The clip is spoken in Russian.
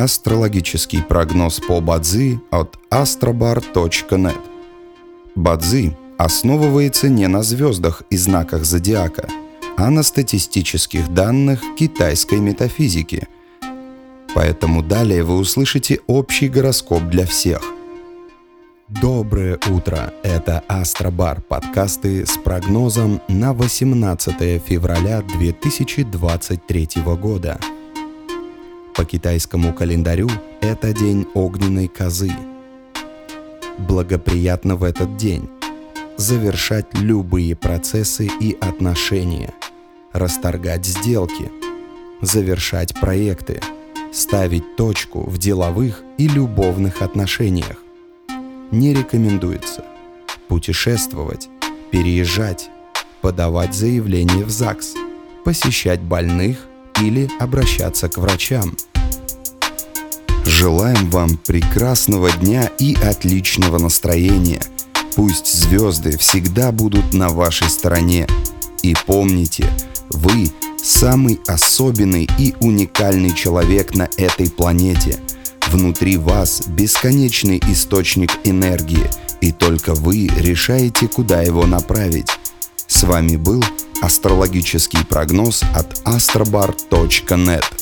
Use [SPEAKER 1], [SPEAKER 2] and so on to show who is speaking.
[SPEAKER 1] Астрологический прогноз по Бадзи от astrobar.net. Бадзи основывается не на звездах и знаках зодиака, а на статистических данных китайской метафизики. Поэтому далее вы услышите общий гороскоп для всех. Доброе утро! Это Астробар подкасты с прогнозом на 18 февраля 2023 года. По китайскому календарю это день огненной козы. Благоприятно в этот день завершать любые процессы и отношения, расторгать сделки, завершать проекты, ставить точку в деловых и любовных отношениях. Не рекомендуется путешествовать, переезжать, подавать заявление в ЗАГС, посещать больных или обращаться к врачам. Желаем вам прекрасного дня и отличного настроения – Пусть звезды всегда будут на вашей стороне. И помните, вы самый особенный и уникальный человек на этой планете. Внутри вас бесконечный источник энергии, и только вы решаете, куда его направить. С вами был астрологический прогноз от astrobar.net.